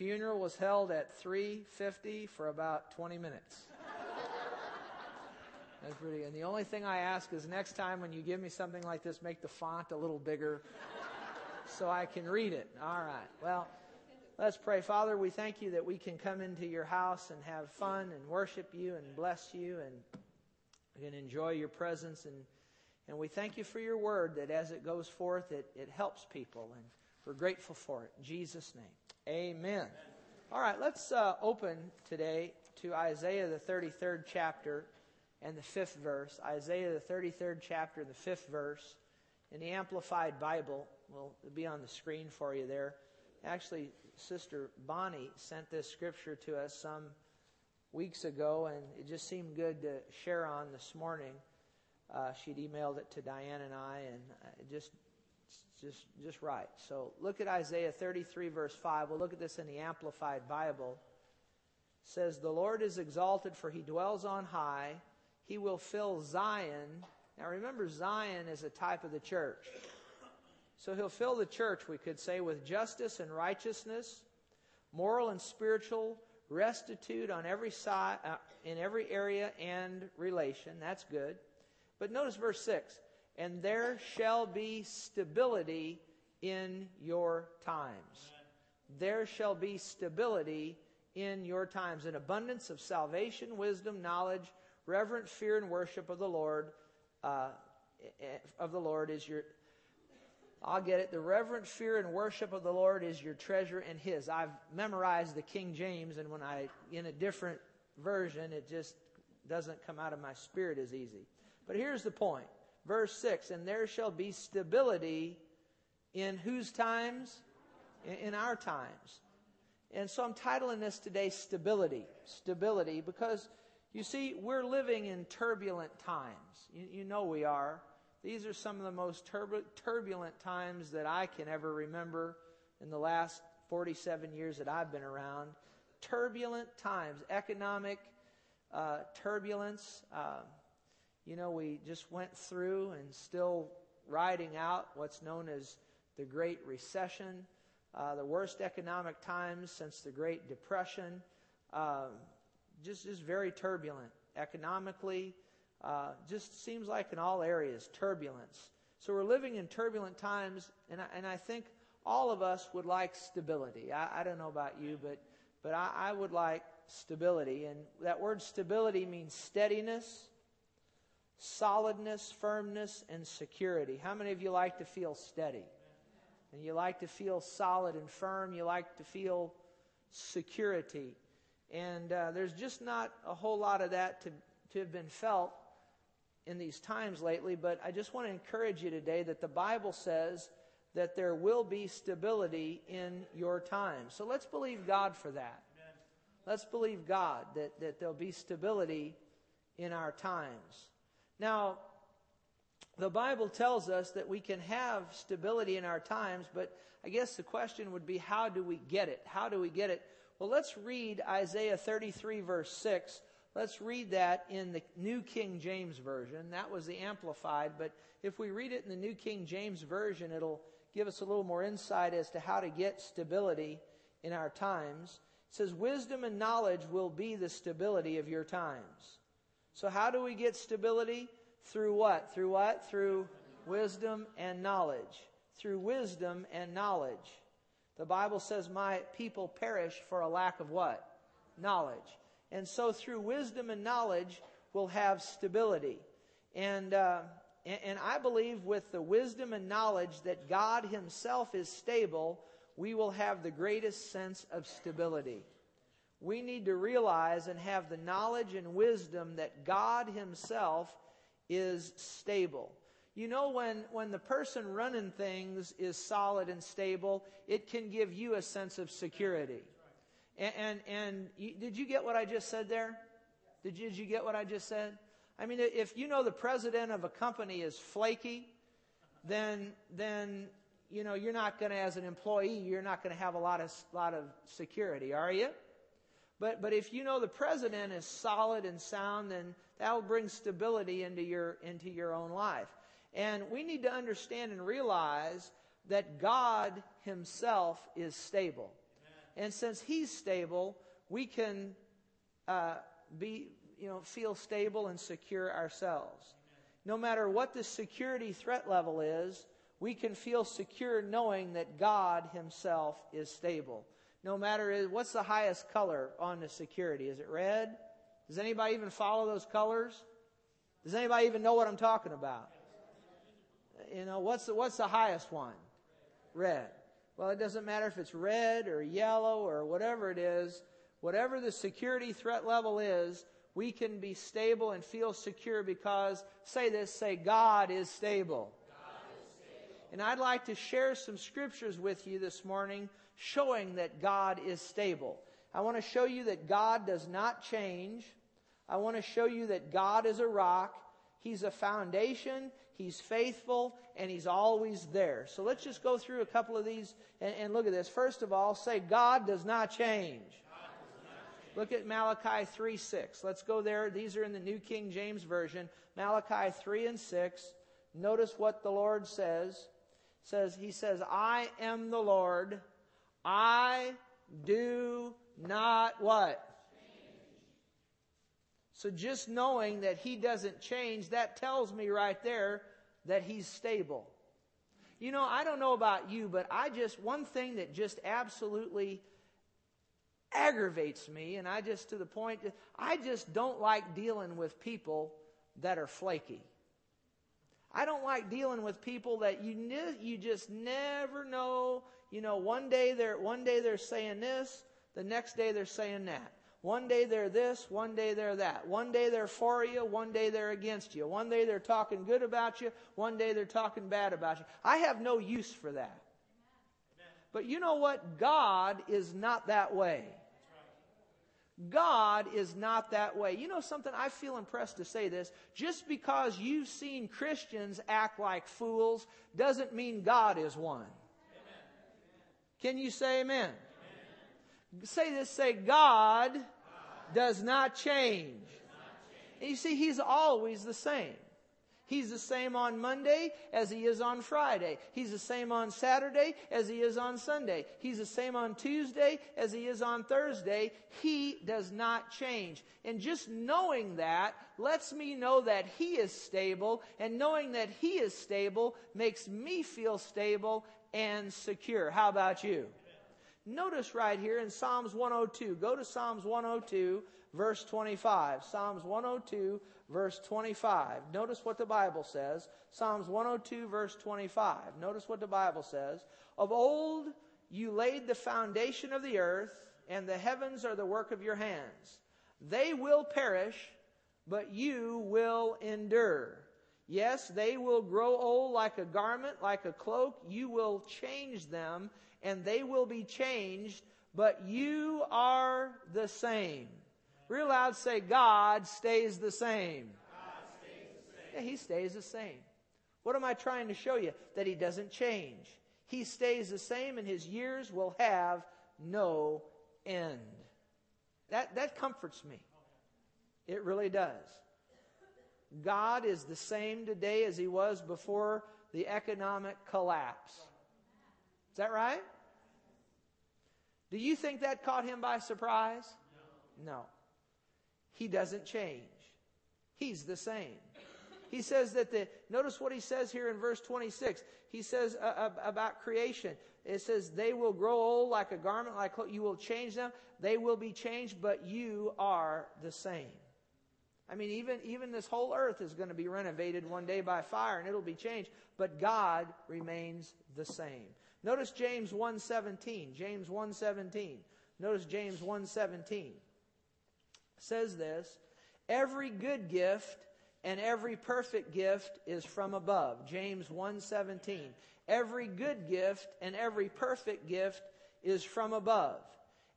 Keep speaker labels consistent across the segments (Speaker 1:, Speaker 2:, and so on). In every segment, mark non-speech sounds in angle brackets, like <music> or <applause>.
Speaker 1: funeral was held at 3:50 for about 20 minutes. That's pretty. And the only thing I ask is next time when you give me something like this, make the font a little bigger so I can read it. All right. Well, let's pray. Father, we thank you that we can come into your house and have fun and worship you and bless you and, and enjoy your presence. And, and we thank you for your word that as it goes forth, it, it helps people. And we're grateful for it. In Jesus' name. Amen. All right, let's uh, open today to Isaiah, the 33rd chapter and the fifth verse. Isaiah, the 33rd chapter, and the fifth verse. In the Amplified Bible, will be on the screen for you there. Actually, Sister Bonnie sent this scripture to us some weeks ago, and it just seemed good to share on this morning. Uh, she'd emailed it to Diane and I, and it just just just right. So look at Isaiah 33 verse 5. We'll look at this in the Amplified Bible. It says the Lord is exalted for he dwells on high. He will fill Zion. Now remember Zion is a type of the church. So he'll fill the church, we could say, with justice and righteousness, moral and spiritual restitute on every side, uh, in every area and relation. That's good. But notice verse 6 and there shall be stability in your times. There shall be stability in your times, an abundance of salvation, wisdom, knowledge, reverent fear and worship of the Lord. Uh, of the Lord is your I'll get it. The reverent fear and worship of the Lord is your treasure and His. I've memorized the King James, and when I, in a different version, it just doesn't come out of my spirit as easy. But here's the point. Verse 6 And there shall be stability in whose times? In our times. And so I'm titling this today Stability. Stability, because you see, we're living in turbulent times. You, you know we are. These are some of the most turbulent times that I can ever remember in the last 47 years that I've been around. Turbulent times, economic uh, turbulence. Uh, you know, we just went through and still riding out what's known as the Great Recession, uh, the worst economic times since the Great Depression. Um, just, just very turbulent economically, uh, just seems like in all areas, turbulence. So we're living in turbulent times, and I, and I think all of us would like stability. I, I don't know about you, but, but I, I would like stability. And that word stability means steadiness, solidness, firmness, and security. How many of you like to feel steady? And you like to feel solid and firm. You like to feel security. And uh, there's just not a whole lot of that to, to have been felt in these times lately, but I just want to encourage you today that the Bible says that there will be stability in your time. So let's believe God for that. Amen. Let's believe God that, that there'll be stability in our times. Now, the Bible tells us that we can have stability in our times, but I guess the question would be how do we get it? How do we get it? Well, let's read Isaiah 33, verse 6 Let's read that in the New King James Version. That was the Amplified, but if we read it in the New King James Version, it'll give us a little more insight as to how to get stability in our times. It says, Wisdom and knowledge will be the stability of your times. So, how do we get stability? Through what? Through what? Through wisdom and knowledge. Through wisdom and knowledge. The Bible says, My people perish for a lack of what? Knowledge. And so through wisdom and knowledge, we'll have stability. And, uh, and I believe with the wisdom and knowledge that God Himself is stable, we will have the greatest sense of stability. We need to realize and have the knowledge and wisdom that God Himself is stable. You know, when, when the person running things is solid and stable, it can give you a sense of security. And, and, and you, did you get what I just said there? Did you, did you get what I just said? I mean, if you know the president of a company is flaky, then, then you know, you're not going to, as an employee, you're not going to have a lot of, lot of security, are you? But, but if you know the president is solid and sound, then that will bring stability into your, into your own life. And we need to understand and realize that God Himself is stable. And since He's stable, we can uh, be, you know, feel stable and secure ourselves. No matter what the security threat level is, we can feel secure knowing that God Himself is stable. No matter what's the highest color on the security? Is it red? Does anybody even follow those colors? Does anybody even know what I'm talking about? You know, what's the, what's the highest one? Red. Well, it doesn't matter if it's red or yellow or whatever it is. Whatever the security threat level is, we can be stable and feel secure because, say this, say, God is stable. And I'd like to share some scriptures with you this morning showing that God is stable. I want to show you that God does not change. I want to show you that God is a rock. He's a foundation. He's faithful and he's always there. So let's just go through a couple of these and, and look at this. First of all, say God does not change. Look at Malachi 3 6. Let's go there. These are in the New King James Version. Malachi 3 and 6. Notice what the Lord says says, He says, I am the Lord. I do not what? So just knowing that He doesn't change, that tells me right there that He's stable. You know, I don't know about you, but I just, one thing that just absolutely aggravates me, and I just to the point I just don't like dealing with people that are flaky. I don't like dealing with people that you you just never know. You know, one day they're one day they're saying this, the next day they're saying that. One day they're this, one day they're that. One day they're for you, one day they're against you. One day they're talking good about you, one day they're talking bad about you. I have no use for that. But you know what? God is not that way. God is not that way. You know something? I feel impressed to say this. Just because you've seen Christians act like fools doesn't mean God is one. Amen. Can you say amen? amen? Say this, say, God, God does not. Does not change. You see, He's always the same. He's the same on Monday as he is on Friday. He's the same on Saturday as he is on Sunday. He's the same on Tuesday as he is on Thursday. He does not change. And just knowing that lets me know that he is stable. And knowing that he is stable makes me feel stable and secure. How about you? Notice right here in Psalms 102. Go to Psalms 102, verse 25. Psalms 102, verse 25. Notice what the Bible says. Psalms 102, verse 25. Notice what the Bible says. Of old you laid the foundation of the earth, and the heavens are the work of your hands. They will perish, but you will endure. Yes, they will grow old like a garment, like a cloak. You will change them, and they will be changed, but you are the same. Real loud say, God stays the same. Yeah, he stays the same. What am I trying to show you? That he doesn't change. He stays the same and his years will have no end. That, that comforts me. It really does. God is the same today as he was before the economic collapse. Is that right? Do you think that caught him by surprise? No. no. He doesn't change. He's the same. He says that the, notice what he says here in verse 26. He says uh, uh, about creation. It says, they will grow old like a garment, like you will change them. They will be changed, but you are the same. I mean, even, even this whole earth is going to be renovated one day by fire and it'll be changed, but God remains the same. Notice James 1.17. James 1.17. Notice James 1.17 says this every good gift and every perfect gift is from above. James 1:17 every good gift and every perfect gift is from above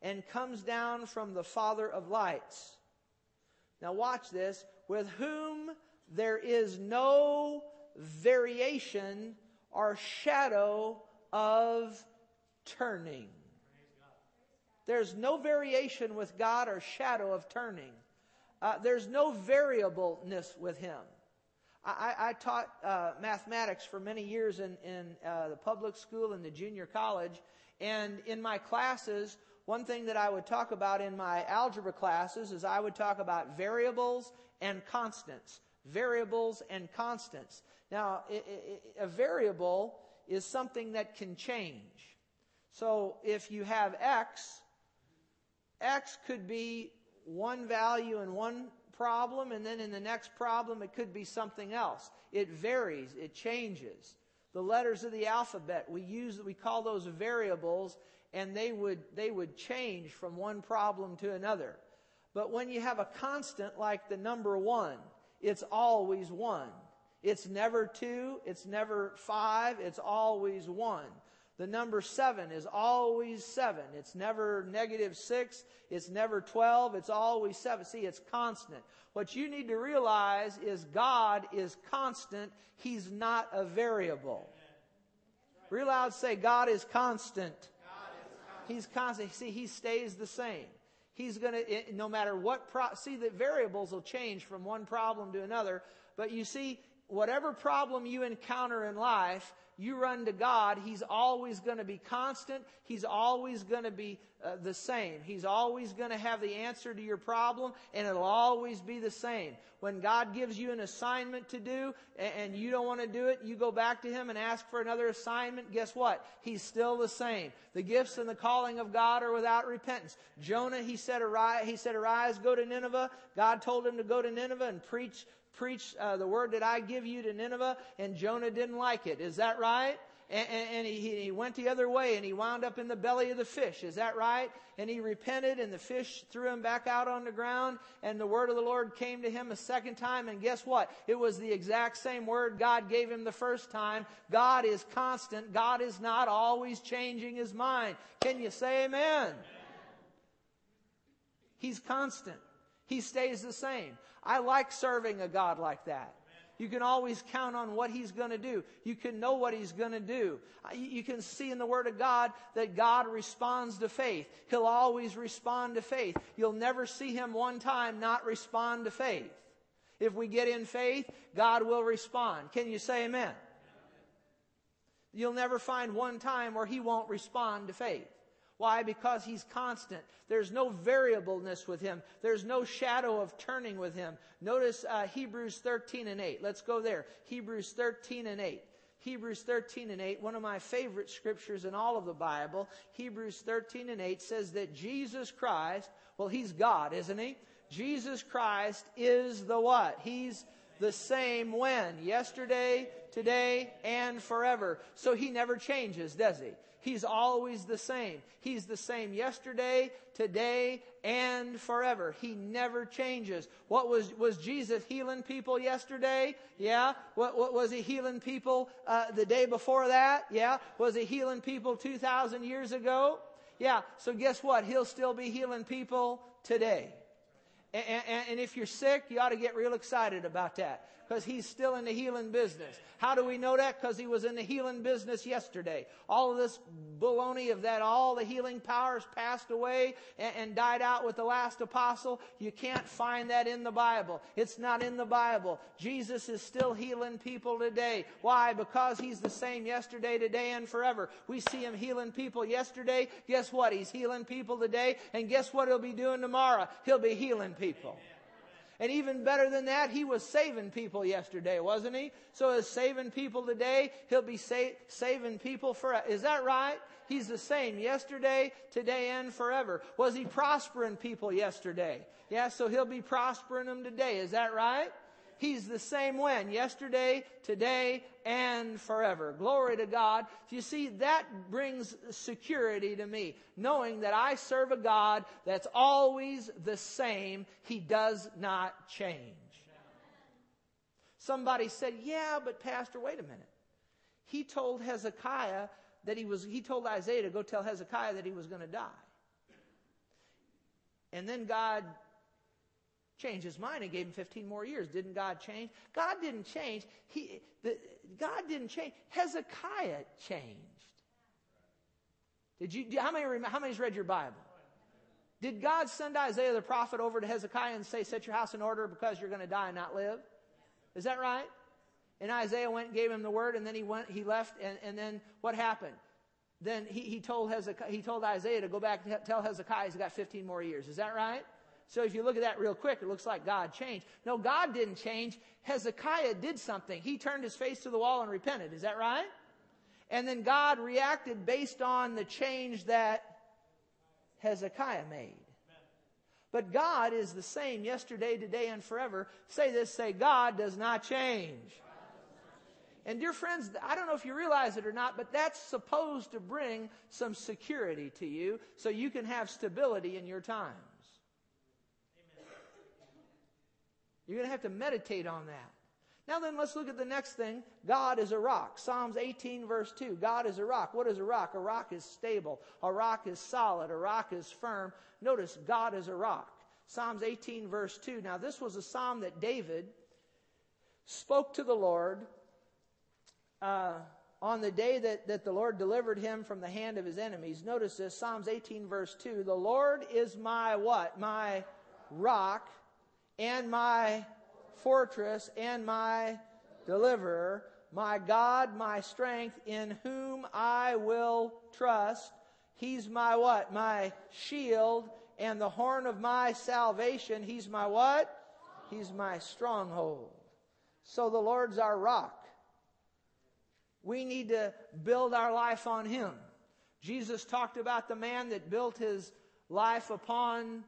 Speaker 1: and comes down from the father of lights. Now watch this. With whom there is no variation or shadow of turning there's no variation with God or shadow of turning. Uh, there's no variableness with Him. I, I taught uh, mathematics for many years in, in uh, the public school and the junior college, and in my classes, one thing that I would talk about in my algebra classes is I would talk about variables and constants. Variables and constants. Now, a variable is something that can change. So if you have x, x could be one value in one problem, and then in the next problem it could be something else. It varies, it changes. The letters of the alphabet, we use, we call those variables, and they would, they would change from one problem to another. But when you have a constant like the number one, it's always one. It's never two, it's never five, it's always one. The number seven is always seven. It's never negative six. It's never 12. It's always seven. See, it's constant. What you need to realize is God is constant. He's not a variable. Real loud say, God is constant. He's constant. See, he stays the same. He's going to, eh, no matter what, pro- see, the variables will change from one problem to another. But you see, whatever problem you encounter in life, you run to God, He's always going to be constant. He's always going to be uh, the same. He's always going to have the answer to your problem, and it'll always be the same. When God gives you an assignment to do and, and you don't want to do it, you go back to Him and ask for another assignment. Guess what? He's still the same. The gifts and the calling of God are without repentance. Jonah, he said, arise, he said, arise, go to Nineveh. God told him to go to Nineveh and preach preach uh, the word that I give you to Nineveh, and Jonah didn't like it. Is that right? And, and, and he, he went the other way and he wound up in the belly of the fish. Is that right? And he repented and the fish threw him back out on the ground and the word of the Lord came to him a second time. And guess what? It was the exact same word God gave him the first time. God is constant. God is not always changing his mind. Can you say amen? He's constant. He stays the same. I like serving a God like that. You can always count on what He's going to do. You can know what He's going to do. You can see in the Word of God that God responds to faith. He'll always respond to faith. You'll never see Him one time not respond to faith. If we get in faith, God will respond. Can you say amen? You'll never find one time where He won't respond to faith. Why? Because he's constant. There's no variableness with him. There's no shadow of turning with him. Notice uh, Hebrews 13 and 8. Let's go there. Hebrews 13 and 8. Hebrews 13 and 8, one of my favorite scriptures in all of the Bible. Hebrews 13 and 8 says that Jesus Christ, well, he's God, isn't he? Jesus Christ is the what? He's the same when? Yesterday, today, and forever. So he never changes, does he? He's always the same. He's the same yesterday, today, and forever. He never changes. What was, was Jesus healing people yesterday? Yeah. What, what was he healing people uh, the day before that? Yeah. Was he healing people 2,000 years ago? Yeah. So guess what? He'll still be healing people today. And, and, and if you're sick, you ought to get real excited about that because he's still in the healing business. How do we know that? Because he was in the healing business yesterday. All of this baloney of that, all the healing powers passed away and, and died out with the last apostle. You can't find that in the Bible. It's not in the Bible. Jesus is still healing people today. Why? Because he's the same yesterday, today, and forever. We see him healing people yesterday. Guess what? He's healing people today. And guess what he'll be doing tomorrow? He'll be healing people. And even better than that, he was saving people yesterday, wasn't he? So as saving people today, he'll be sa- saving people forever. Is that right? He's the same yesterday, today, and forever. Was he prospering people yesterday? Yeah, so he'll be prospering them today. Is that right? He's the same when, yesterday, today, and forever. Glory to God. You see, that brings security to me, knowing that I serve a God that's always the same. He does not change. Somebody said, yeah, but pastor, wait a minute. He told Hezekiah that he was, he told Isaiah to go tell Hezekiah that he was going to die. And then God changed his mind and gave him 15 more years. Didn't God change? God didn't change. He, the, God didn't change. Hezekiah changed. Did you, how many, how many's read your Bible? Did God send Isaiah the prophet over to Hezekiah and say, set your house in order because you're going to die and not live? Is that right? And Isaiah went and gave him the word and then he went, he left and, and then what happened? then he, he, told Hezekiah, he told Isaiah to go back and tell Hezekiah he's got 15 more years. Is that right? So if you look at that real quick, it looks like God changed. No, God didn't change. Hezekiah did something. He turned his face to the wall and repented. Is that right? And then God reacted based on the change that Hezekiah made. But God is the same yesterday, today, and forever. Say this, say, God does not change. And dear friends, I don't know if you realize it or not, but that's supposed to bring some security to you so you can have stability in your times. You're going to have to meditate on that. Now then, let's look at the next thing. God is a rock. Psalms 18 verse 2. God is a rock. What is a rock? A rock is stable. A rock is solid. A rock is firm. Notice, God is a rock. Psalms 18 verse 2. Now this was a psalm that David spoke to the Lord uh, on the day that, that the Lord delivered him from the hand of his enemies. Notice this, Psalms 18 verse 2. The Lord is my what? My rock and my fortress and my deliverer, my God, my strength, in whom I will trust. He's my what? My shield and the horn of my salvation. He's my what? He's my stronghold. So the Lord's our rock. We need to build our life on Him. Jesus talked about the man that built his life upon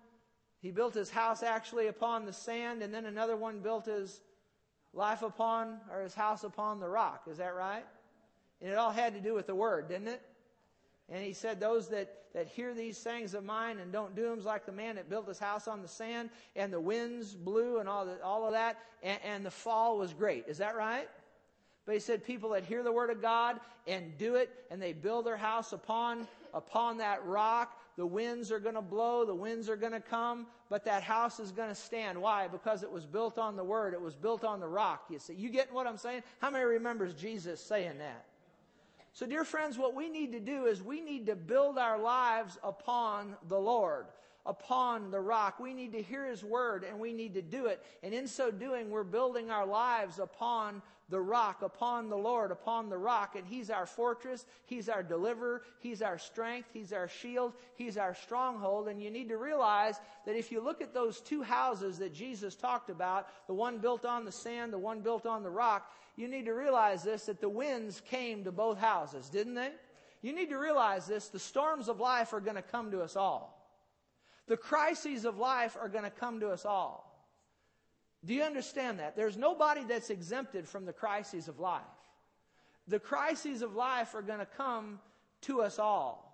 Speaker 1: he built his house actually upon the sand, and then another one built his life upon, or his house upon the rock. Is that right? And it all had to do with the word, didn't it? And he said, Those that, that hear these sayings of mine and don't do them like the man that built his house on the sand, and the winds blew and all, the, all of that, and, and the fall was great. Is that right? But he said, People that hear the word of God and do it, and they build their house upon, upon that rock, the winds are going to blow, the winds are going to come, but that house is going to stand. Why? Because it was built on the Word. It was built on the rock. You see, you getting what I'm saying? How many remembers Jesus saying that? So, dear friends, what we need to do is we need to build our lives upon the Lord upon the rock. We need to hear His word and we need to do it. And in so doing, we're building our lives upon the rock, upon the Lord, upon the rock. And He's our fortress. He's our deliverer. He's our strength. He's our shield. He's our stronghold. And you need to realize that if you look at those two houses that Jesus talked about, the one built on the sand, the one built on the rock, you need to realize this, that the winds came to both houses, didn't they? You need to realize this, the storms of life are going to come to us all. The crises of life are going to come to us all. Do you understand that? There's nobody that's exempted from the crises of life. The crises of life are going to come to us all.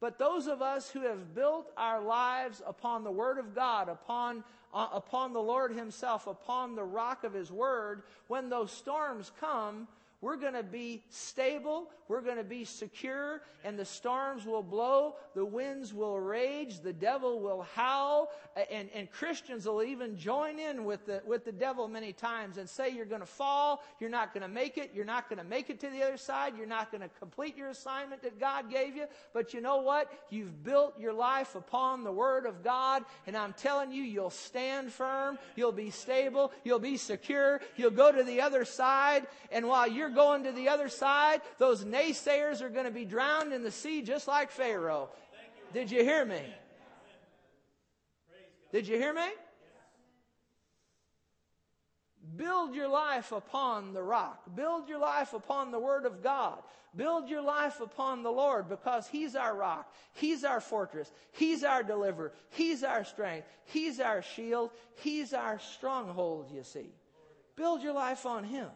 Speaker 1: But those of us who have built our lives upon the Word of God, upon, uh, upon the Lord Himself, upon the rock of His Word, when those storms come, we're going to be stable. We're going to be secure. And the storms will blow. The winds will rage. The devil will howl. And, and Christians will even join in with the, with the devil many times and say, You're going to fall. You're not going to make it. You're not going to make it to the other side. You're not going to complete your assignment that God gave you. But you know what? You've built your life upon the Word of God. And I'm telling you, you'll stand firm. You'll be stable. You'll be secure. You'll go to the other side. And while you're you're going to the other side, those naysayers are going to be drowned in the sea just like Pharaoh. Did you hear me? Did you hear me? Build your life upon the rock. Build your life upon the Word of God. Build your life upon the Lord because He's our rock. He's our fortress. He's our deliverer. He's our strength. He's our shield. He's our stronghold, you see. Build your life on Him.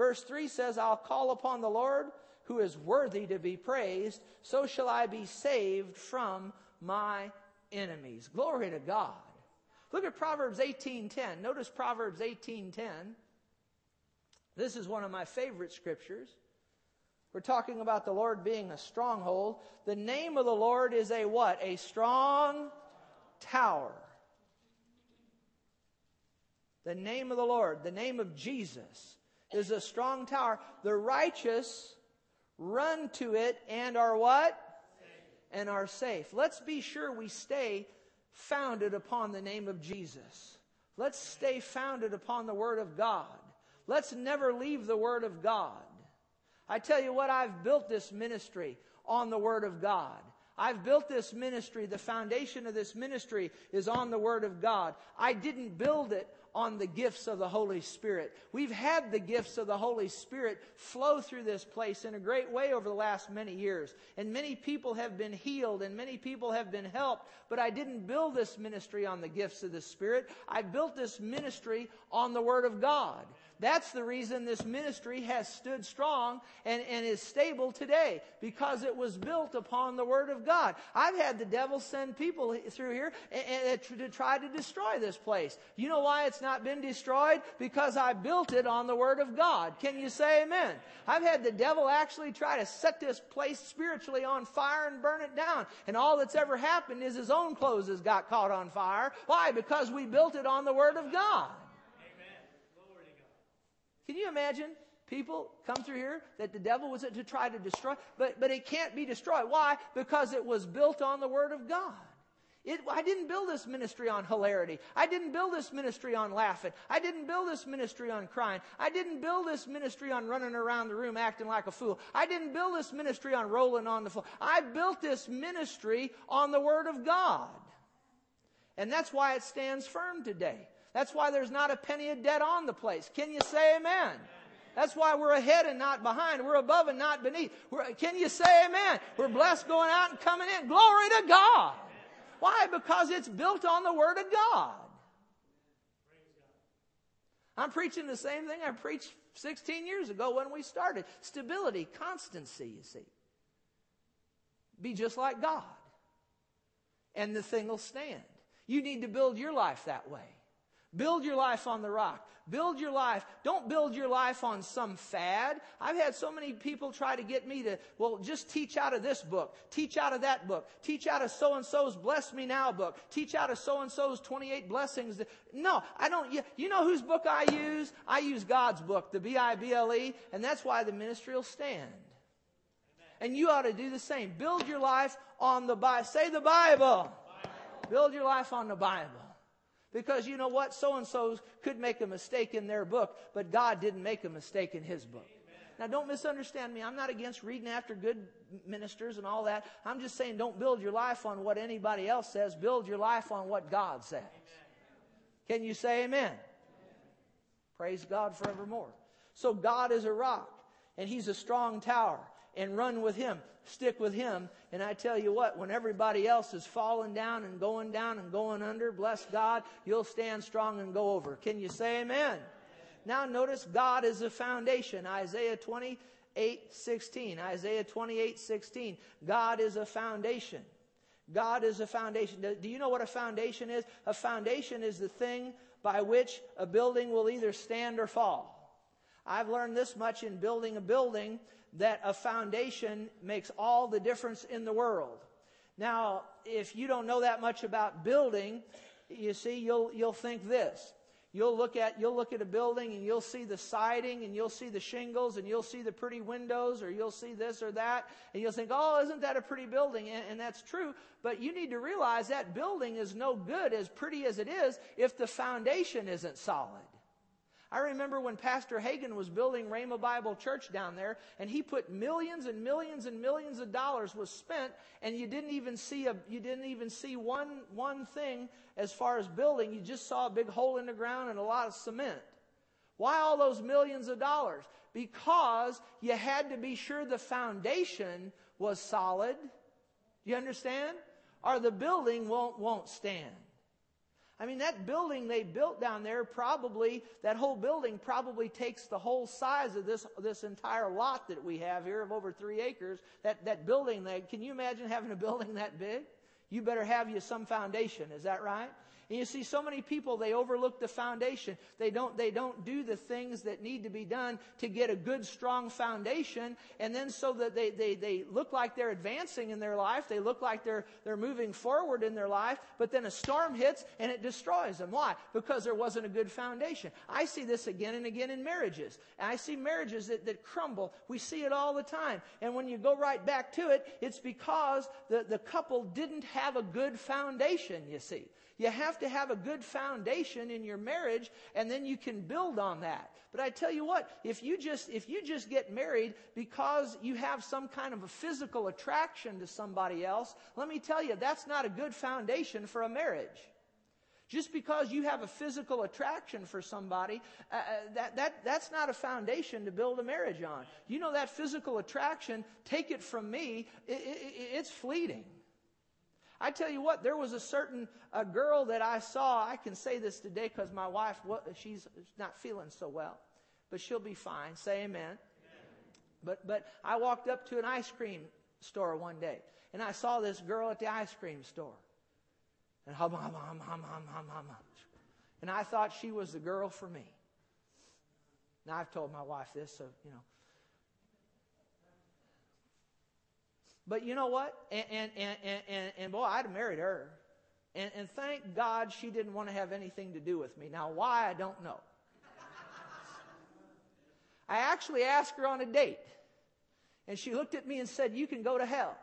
Speaker 1: Verse 3 says, I'll call upon the Lord who is worthy to be praised, so shall I be saved from my enemies. Glory to God. Look at Proverbs 18:10. Notice Proverbs 18:10. This is one of my favorite scriptures. We're talking about the Lord being a stronghold. The name of the Lord is a what? A strong tower. The name of the Lord, the name of Jesus is a strong tower. The righteous run to it and are what? And are safe. Let's be sure we stay founded upon the name of Jesus. Let's stay founded upon the Word of God. Let's never leave the Word of God. I tell you what, I've built this ministry on the Word of God. I've built this ministry. The foundation of this ministry is on the Word of God. I didn't build it on the gifts of the Holy Spirit. We've had the gifts of the Holy Spirit flow through this place in a great way over the last many years. And many people have been healed and many people have been helped. But I didn't build this ministry on the gifts of the Spirit. I built this ministry on the Word of God. That's the reason this ministry has stood strong and, and is stable today because it was built upon the Word of God. I've had the devil send people through here and, and, to try to destroy this place. You know why it's not been destroyed? Because I built it on the Word of God. Can you say amen? I've had the devil actually try to set this place spiritually on fire and burn it down. And all that's ever happened is his own clothes has got caught on fire. Why? Because we built it on the Word of God. Can you imagine people come through here that the devil was it to try to destroy? But, but it can't be destroyed. Why? Because it was built on the Word of God. It, I didn't build this ministry on hilarity. I didn't build this ministry on laughing. I didn't build this ministry on crying. I didn't build this ministry on running around the room acting like a fool. I didn't build this ministry on rolling on the floor. I built this ministry on the Word of God. And that's why it stands firm today. That's why there's not a penny of debt on the place. Can you say amen? That's why we're ahead and not behind. We're above and not beneath. We're, can you say amen? We're blessed going out and coming in. Glory to God. Why? Because it's built on the Word of God. I'm preaching the same thing I preached 16 years ago when we started. Stability, constancy, you see. Be just like God. And the thing will stand. You need to build your life that way. Build your life on the rock. Build your life. Don't build your life on some fad. I've had so many people try to get me to, well, just teach out of this book. Teach out of that book. Teach out of so and so's Bless Me Now book. Teach out of so and so's 28 blessings. No, I don't. You, you know whose book I use? I use God's book, the B-I-B-L-E, and that's why the ministry will stand. And you ought to do the same. Build your life on the Bible. Say the Bible. Bible. Build your life on the Bible. Because you know what? So and so could make a mistake in their book, but God didn't make a mistake in his book. Now, don't misunderstand me. I'm not against reading after good ministers and all that. I'm just saying don't build your life on what anybody else says. Build your life on what God says. Can you say amen? Praise God forevermore. So God is a rock and he's a strong tower and run with him. Stick with him. And I tell you what, when everybody else is falling down and going down and going under, bless God, you'll stand strong and go over. Can you say amen? Now notice God is a foundation. Isaiah 28, 16. Isaiah 28, 16. God is a foundation. God is a foundation. Do you know what a foundation is? A foundation is the thing by which a building will either stand or fall. I've learned this much in building a building that a foundation makes all the difference in the world. Now, if you don't know that much about building, you see, you'll, you'll think this. You'll look at, you'll look at a building and you'll see the siding and you'll see the shingles and you'll see the pretty windows or you'll see this or that and you'll think, oh, isn't that a pretty building? And, and that's true. But you need to realize that building is no good as pretty as it is if the foundation isn't solid. I remember when Pastor Hagin was building Rhema Bible Church down there, and he put millions and millions and millions of dollars was spent, and you didn't even see a you didn't even see one one thing as far as building. You just saw a big hole in the ground and a lot of cement. Why all those millions of dollars? Because you had to be sure the foundation was solid. Do you understand? Or the building won't won't stand. I mean, that building they built down there probably, that whole building probably takes the whole size of this, this entire lot that we have here of over three acres. That, that building, that, can you imagine having a building that big? You better have you some foundation. Is that right? And you see so many people, they overlook the foundation. They don't, they don't do the things that need to be done to get a good, strong foundation. And then so that they, they, they look like they're advancing in their life. They look like they're, they're moving forward in their life. But then a storm hits and it destroys them. Why? Because there wasn't a good foundation. I see this again and again in marriages. I see marriages that, that crumble. We see it all the time. And when you go right back to it, it's because the, the couple didn't have a good foundation, you see. You have to have a good foundation in your marriage and then you can build on that. But I tell you what, if you just, if you just get married because you have some kind of a physical attraction to somebody else, let me tell you, that's not a good foundation for a marriage. Just because you have a physical attraction for somebody, uh, uh, that, that, that's not a foundation to build a marriage on. You know, that physical attraction, take it from me, it, it, it's fleeting. I tell you what, there was a certain a girl that I saw. I can say this today because my wife, she's not feeling so well, but she'll be fine. Say amen. amen. But, but I walked up to an ice cream store one day, and I saw this girl at the ice cream store. And hum, hum, hum, hum, hum, hum, hum. And I thought she was the girl for me. Now, I've told my wife this, so, you know. But you know what? And, and, and, and, and boy, I'd have married her. And, and thank God she didn't want to have anything to do with me. Now, why, I don't know. I actually asked her on a date. And she looked at me and said, You can go to hell.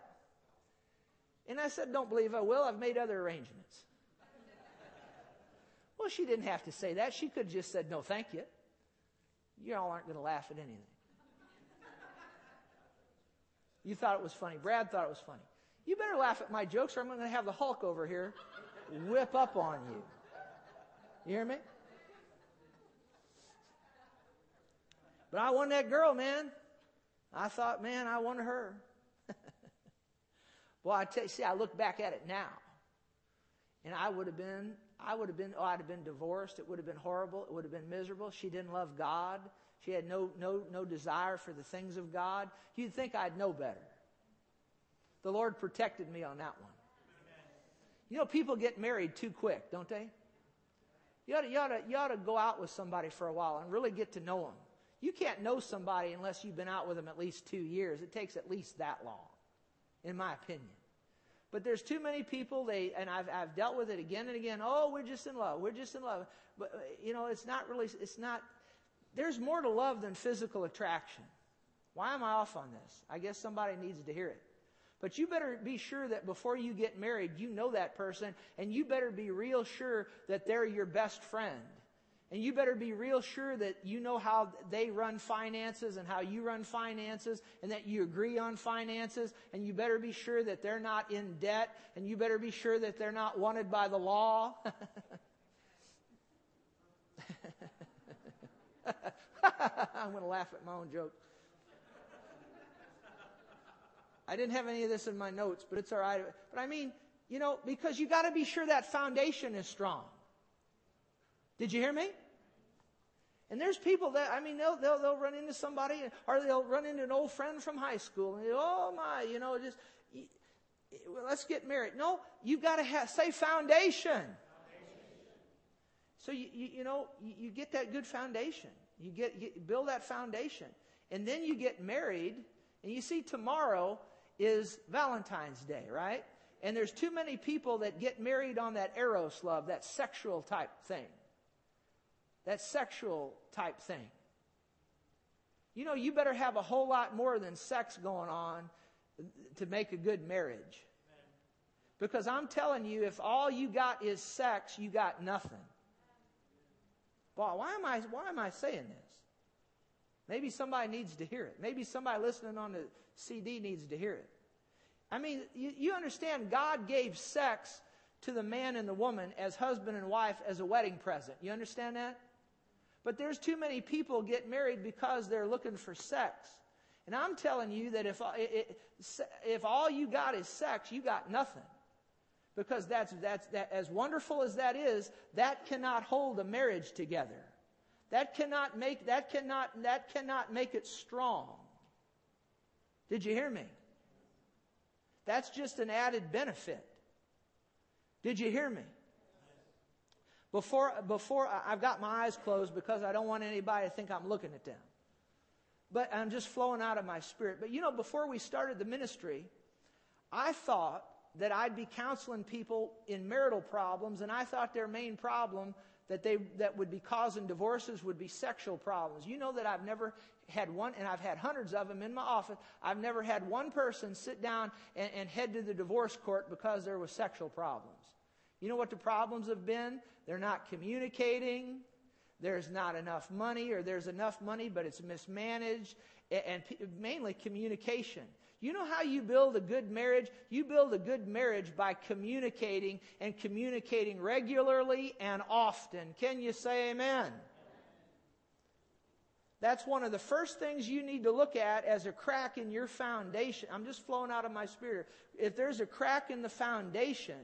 Speaker 1: And I said, Don't believe I will. I've made other arrangements. well, she didn't have to say that. She could have just said, No, thank you. You all aren't going to laugh at anything. You thought it was funny. Brad thought it was funny. You better laugh at my jokes or I'm going to have the Hulk over here whip up on you. You hear me? But I won that girl, man. I thought, man, I won her. <laughs> Well, I tell you, see, I look back at it now, and I would have been, I would have been, oh, I'd have been divorced. It would have been horrible. It would have been miserable. She didn't love God. She had no, no, no desire for the things of God. You'd think I'd know better. The Lord protected me on that one. You know, people get married too quick, don't they? You ought, to, you, ought to, you ought to go out with somebody for a while and really get to know them. You can't know somebody unless you've been out with them at least two years. It takes at least that long, in my opinion. But there's too many people, they, and I've, I've dealt with it again and again. Oh, we're just in love. We're just in love. But, you know, it's not really, it's not, there's more to love than physical attraction. Why am I off on this? I guess somebody needs to hear it. But you better be sure that before you get married, you know that person, and you better be real sure that they're your best friend. And you better be real sure that you know how they run finances and how you run finances and that you agree on finances. And you better be sure that they're not in debt. And you better be sure that they're not wanted by the law. <laughs> <laughs> I'm going to laugh at my own joke. I didn't have any of this in my notes, but it's all right. But I mean, you know, because you got to be sure that foundation is strong. Did you hear me? And there's people that, I mean, they'll, they'll, they'll run into somebody or they'll run into an old friend from high school and, oh my, you know, just, let's get married. No, you've got to have, say foundation. So, you, you, you know, you, you, get that good foundation. You get, you build that foundation. And then you get married. And you see, tomorrow is Valentine's Day, right? And there's too many people that get married on that eros love, that sexual type thing that sexual type thing. You know, you better have a whole lot more than sex going on to make a good marriage. Because I'm telling you, if all you got is sex, you got nothing. Boy, why am I, why am I saying this? Maybe somebody needs to hear it. Maybe somebody listening on the CD needs to hear it. I mean, you, you understand God gave sex to the man and the woman as husband and wife as a wedding present. You understand that? But there's too many people get married because they're looking for sex. And I'm telling you that if, if all you got is sex, you got nothing. Because that's, that's, that, as wonderful as that is, that cannot hold a marriage together. That cannot make, that cannot, that cannot make it strong. Did you hear me? That's just an added benefit. Did you hear me? Before, before I've got my eyes closed because I don't want anybody to think I'm looking at them. But I'm just flowing out of my spirit. But you know, before we started the ministry, I thought that I'd be counseling people in marital problems, and I thought their main problem that they that would be causing divorces would be sexual problems. You know that I've never had one, and I've had hundreds of them in my office. I've never had one person sit down and, and head to the divorce court because there was sexual problems. You know what the problems have been? They're not communicating. There's not enough money, or there's enough money, but it's mismanaged, and mainly communication. You know how you build a good marriage? You build a good marriage by communicating and communicating regularly and often. Can you say amen? That's one of the first things you need to look at as a crack in your foundation. I'm just flowing out of my spirit. If there's a crack in the foundation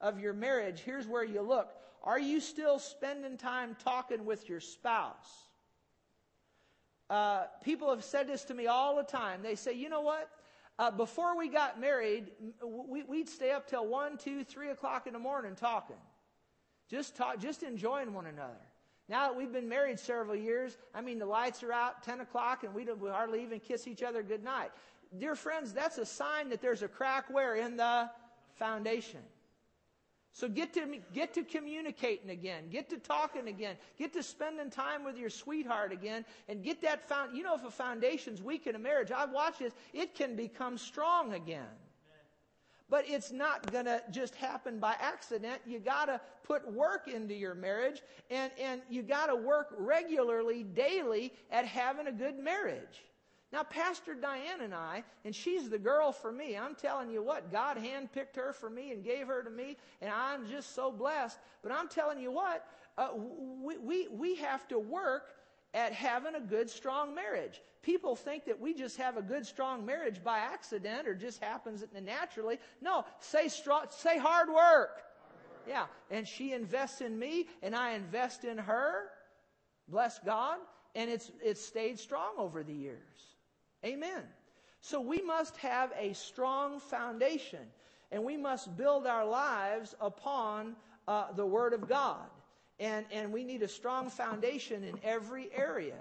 Speaker 1: of your marriage, here's where you look. Are you still spending time talking with your spouse? Uh, people have said this to me all the time. They say, you know what? Uh, before we got married, we, would stay up till one, two, three o'clock in the morning talking. Just talk, just enjoying one another. Now that we've been married several years, I mean, the lights are out 10 o'clock and we, we hardly even kiss each other goodnight. Dear friends, that's a sign that there's a crack where? In the foundation. So get to, get to communicating again. Get to talking again. Get to spending time with your sweetheart again. And get that found. You know, if a foundation's weak in a marriage, I've watched this, it can become strong again. But it's not to just happen by accident. You got to put work into your marriage and, and you got to work regularly, daily at having a good marriage. Now, Pastor Diane and I, and she's the girl for me. I'm telling you what, God handpicked her for me and gave her to me, and I'm just so blessed. But I'm telling you what, uh, we, we, we have to work at having a good, strong marriage. People think that we just have a good, strong marriage by accident or just happens naturally. No, say strong, say hard work. Hard work. Yeah, and she invests in me, and I invest in her. Bless God, and it's it's stayed strong over the years. Amen. So we must have a strong foundation and we must build our lives upon uh, the Word of God. And, and we need a strong foundation in every area.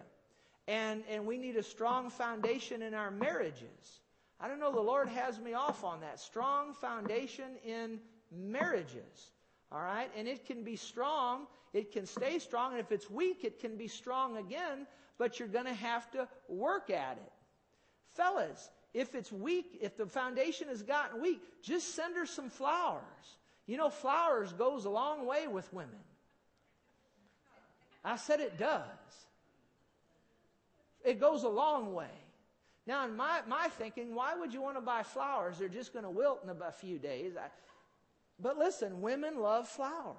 Speaker 1: And, and we need a strong foundation in our marriages. I don't know, the Lord has me off on that. Strong foundation in marriages. All right? And it can be strong, it can stay strong, and if it's weak, it can be strong again, but you're going to have to work at it. Fellas, if it's weak, if the foundation has gotten weak, just send her some flowers. You know, flowers goes a long way with women. I said it does. It goes a long way. Now, in my, my thinking, why would you want to buy flowers? They're just going to wilt in a few days. I, but listen, women love flowers.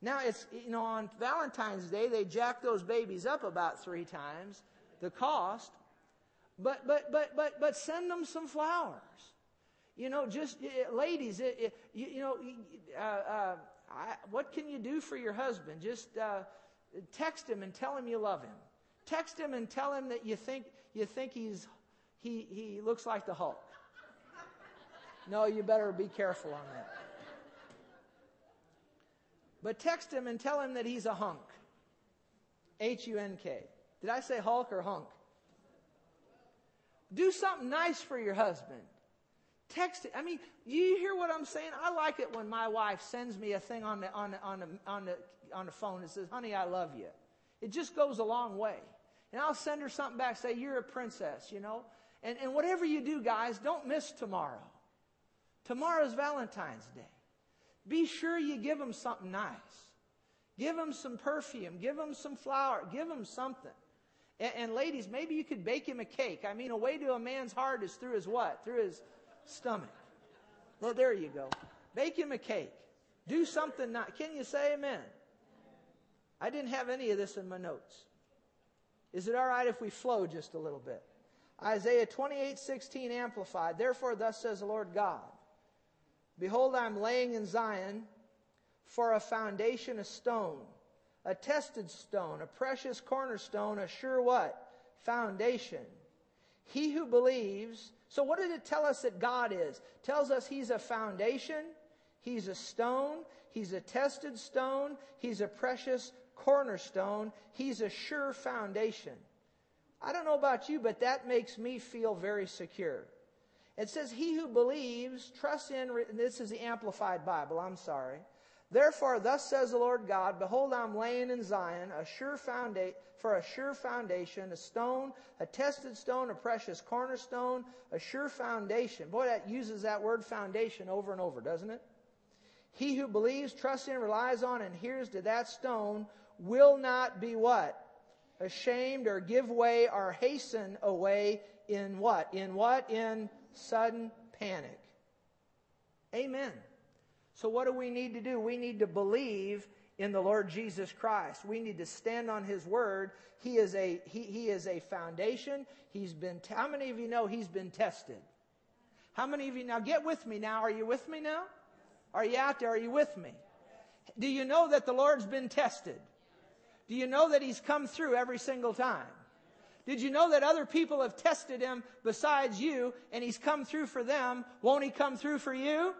Speaker 1: Now, it's, you know, on Valentine's Day, they jack those babies up about three times, the cost. But, but, but, but, but send them some flowers. You know, just, ladies, it, it, you, you, know, uh, uh, I, what can you do for your husband? Just uh, text him and tell him you love him. Text him and tell him that you think, you think he's, he, he looks like the Hulk. No, you better be careful on that. But text him and tell him that he's a hunk. H U N K. Did I say Hulk or hunk? Do something nice for your husband. Text it. I mean, you hear what I'm saying? I like it when my wife sends me a thing on the, on the, on the, on the, on the phone that says, honey, I love you. It just goes a long way. And I'll send her something back, say, you're a princess, you know? And, and whatever you do, guys, don't miss tomorrow. Tomorrow's Valentine's Day. Be sure you give them something nice. Give them some perfume. Give them some flower. Give them something. And, and, ladies, maybe you could bake him a cake. I mean, a way to a man's heart is through his what? Through his stomach. Well, there you go. Bake him a cake. Do something not. Can you say amen? I didn't have any of this in my notes. Is it all right if we flow just a little bit? Isaiah 28, 16 amplified. Therefore, thus says the Lord God. Behold, I'm laying in Zion for a foundation a stone a tested stone, a precious cornerstone, a sure what? Foundation. He who believes. So what did it tell us that God is? It tells us he's a foundation, he's a stone, he's a tested stone, he's a precious cornerstone, he's a sure foundation. I don't know about you, but that makes me feel very secure. It says, He who believes, trusts in, this is the Amplified Bible, I'm sorry. Therefore, thus says the Lord God, Behold, I'm laying in Zion a sure foundation, for a sure foundation, a stone, a tested stone, a precious cornerstone, a sure foundation. Boy, that uses that word foundation over and over, doesn't it? He who believes, trusts in, relies on, and hears to that stone will not be what? Ashamed or give way or hasten away in what? In what? In sudden panic. Amen. So, what do we need to do? We need to believe in the Lord Jesus Christ. We need to stand on His Word. He is a, he, he is a foundation. He's been, how many of you know He's been tested? How many of you, now get with me now. Are you with me now? Are you out there? Are you with me? Do you know that the Lord's been tested? Do you know that He's come through every single time? Did you know that other people have tested Him besides you and He's come through for them? Won't He come through for you?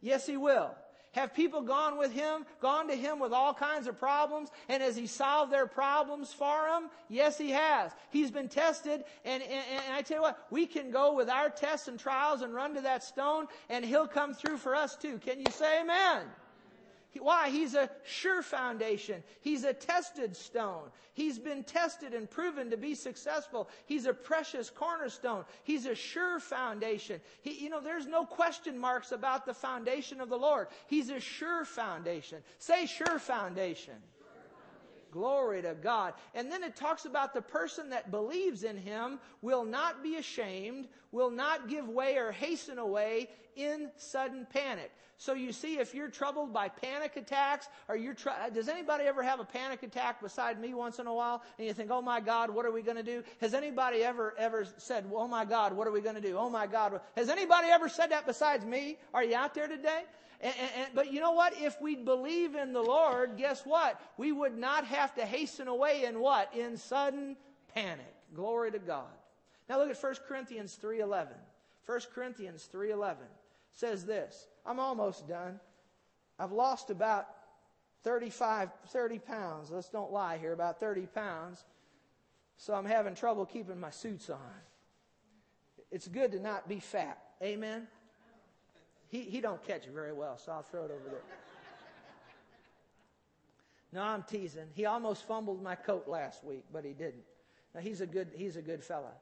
Speaker 1: Yes, He will. Have people gone with him, gone to him with all kinds of problems, and has he solved their problems for them? Yes, he has. He's been tested, and, and, and, I tell you what, we can go with our tests and trials and run to that stone, and he'll come through for us too. Can you say amen? Why? He's a sure foundation. He's a tested stone. He's been tested and proven to be successful. He's a precious cornerstone. He's a sure foundation. He, you know, there's no question marks about the foundation of the Lord. He's a sure foundation. Say sure foundation. Glory to God. And then it talks about the person that believes in him will not be ashamed, will not give way or hasten away in sudden panic. So you see, if you're troubled by panic attacks, or you're, tr- does anybody ever have a panic attack beside me once in a while? And you think, oh my God, what are we going to do? Has anybody ever, ever said, oh my God, what are we going to do? Oh my God. Has anybody ever said that besides me? Are you out there today? And, and, but you know what? If we believe in the Lord, guess what? We would not have to hasten away in what? In sudden panic. Glory to God. Now look at 1 Corinthians 3.11. 1 Corinthians 3.11 says this. I'm almost done. I've lost about 35, 30 pounds. Let's don't lie here, about 30 pounds. So I'm having trouble keeping my suits on. It's good to not be fat. Amen? He, he don't catch it very well, so I'll throw it over there. No, I'm teasing. He almost fumbled my coat last week, but he didn't. Now he's a good he's a good fella.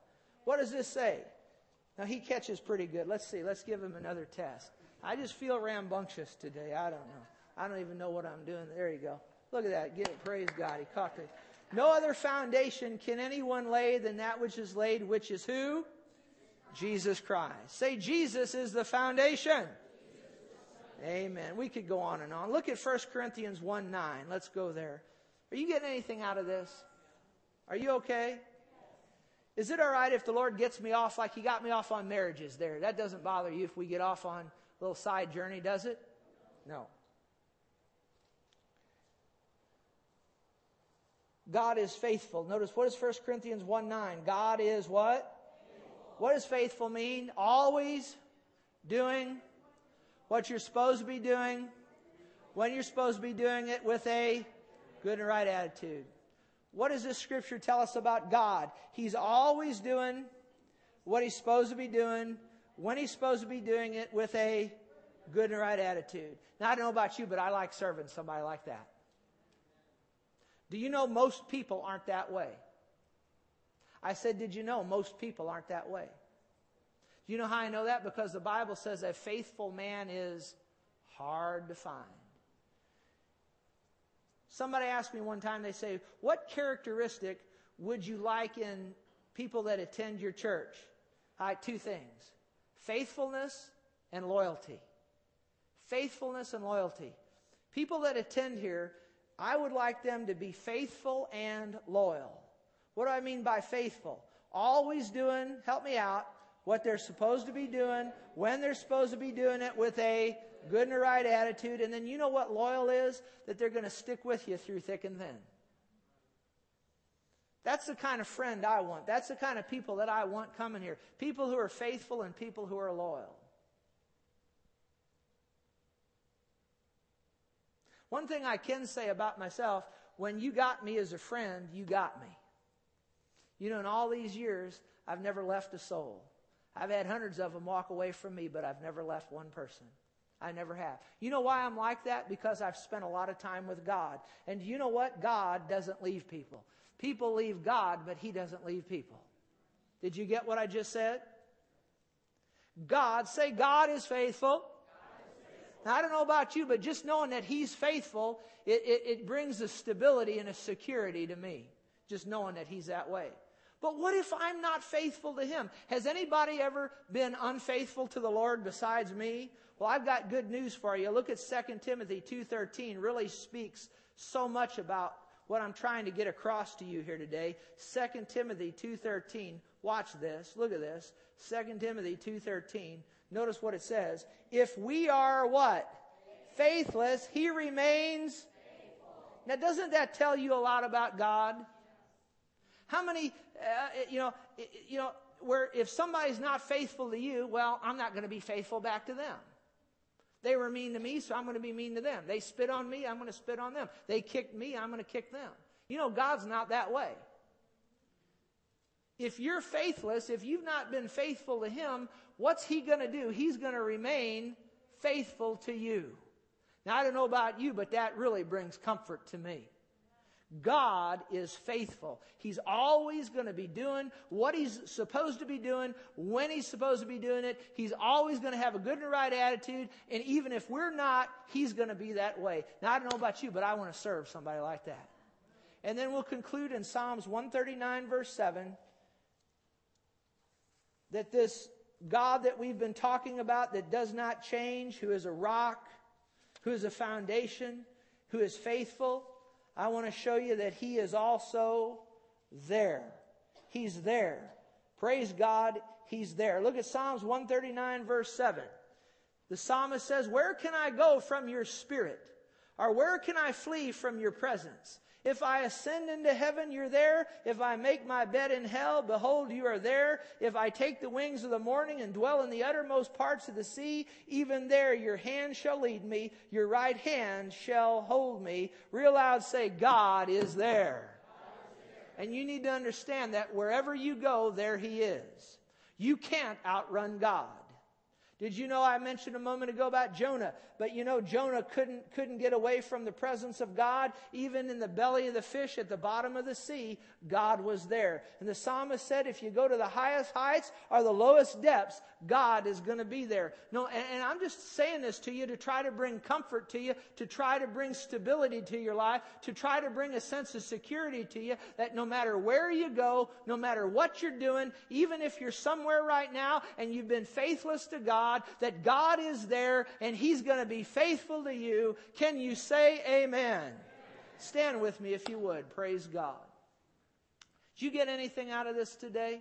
Speaker 1: What does this say? Now he catches pretty good. Let's see. Let's give him another test. I just feel rambunctious today. I don't know. I don't even know what I'm doing. There you go. Look at that. Get it. Praise God. He caught it. No other foundation can anyone lay than that which is laid, which is who? Jesus Christ. Say, Jesus is the foundation. Amen. We could go on and on. Look at 1 Corinthians 1 9. Let's go there. Are you getting anything out of this? Are you okay? Is it all right if the Lord gets me off like He got me off on marriages there? That doesn't bother you if we get off on a little side journey, does it? No. God is faithful. Notice what is 1 Corinthians 1 9? God is what? What does faithful mean? Always doing what you're supposed to be doing, when you're supposed to be doing it with a good and right attitude. What does this scripture tell us about God? He's always doing what he's supposed to be doing, when he's supposed to be doing it with a good and right attitude. Now, I don't know about you, but I like serving somebody like that. Do you know most people aren't that way? I said, Did you know most people aren't that way? Do you know how I know that? Because the Bible says a faithful man is hard to find. Somebody asked me one time, they say, What characteristic would you like in people that attend your church? Right, two things faithfulness and loyalty. Faithfulness and loyalty. People that attend here, I would like them to be faithful and loyal. What do I mean by faithful? Always doing, help me out, what they're supposed to be doing, when they're supposed to be doing it with a good and a right attitude. And then you know what loyal is? That they're going to stick with you through thick and thin. That's the kind of friend I want. That's the kind of people that I want coming here. People who are faithful and people who are loyal. One thing I can say about myself when you got me as a friend, you got me. You know, in all these years, I've never left a soul. I've had hundreds of them walk away from me, but I've never left one person. I never have. You know why I'm like that? Because I've spent a lot of time with God. And you know what? God doesn't leave people. People leave God, but He doesn't leave people. Did you get what I just said? God, say, God is faithful. I don't know about you, but just knowing that He's faithful, it, it, it brings a stability and a security to me. Just knowing that He's that way. But what if I'm not faithful to Him? Has anybody ever been unfaithful to the Lord besides me? Well, I've got good news for you. Look at 2 Timothy 2.13. Really speaks so much about what I'm trying to get across to you here today. 2 Timothy 2.13. Watch this. Look at this. 2 Timothy 2.13. Notice what it says. If we are what? Faithless, he remains. Now, doesn't that tell you a lot about God? How many, uh, you know, you know, where if somebody's not faithful to you, well, I'm not going to be faithful back to them. They were mean to me, so I'm going to be mean to them. They spit on me, I'm going to spit on them. They kicked me, I'm going to kick them. You know, God's not that way. If you're faithless, if you've not been faithful to Him, what's He going to do? He's going to remain faithful to you. Now, I don't know about you, but that really brings comfort to me. God is faithful. He's always going to be doing what he's supposed to be doing when he's supposed to be doing it. He's always going to have a good and right attitude. And even if we're not, he's going to be that way. Now, I don't know about you, but I want to serve somebody like that. And then we'll conclude in Psalms 139, verse 7, that this God that we've been talking about that does not change, who is a rock, who is a foundation, who is faithful, I want to show you that He is also there. He's there. Praise God, He's there. Look at Psalms 139, verse 7. The psalmist says, Where can I go from your spirit? Or where can I flee from your presence? If I ascend into heaven, you're there. If I make my bed in hell, behold, you are there. If I take the wings of the morning and dwell in the uttermost parts of the sea, even there your hand shall lead me, your right hand shall hold me. Real loud say, God is there. And you need to understand that wherever you go, there He is. You can't outrun God. Did you know I mentioned a moment ago about Jonah? But you know, Jonah couldn't, couldn't get away from the presence of God. Even in the belly of the fish at the bottom of the sea, God was there. And the psalmist said, if you go to the highest heights or the lowest depths, God is going to be there. No, and, and I'm just saying this to you to try to bring comfort to you, to try to bring stability to your life, to try to bring a sense of security to you that no matter where you go, no matter what you're doing, even if you're somewhere right now and you've been faithless to God, God, that God is there and He's going to be faithful to you. Can you say amen? Stand with me if you would. Praise God. Did you get anything out of this today?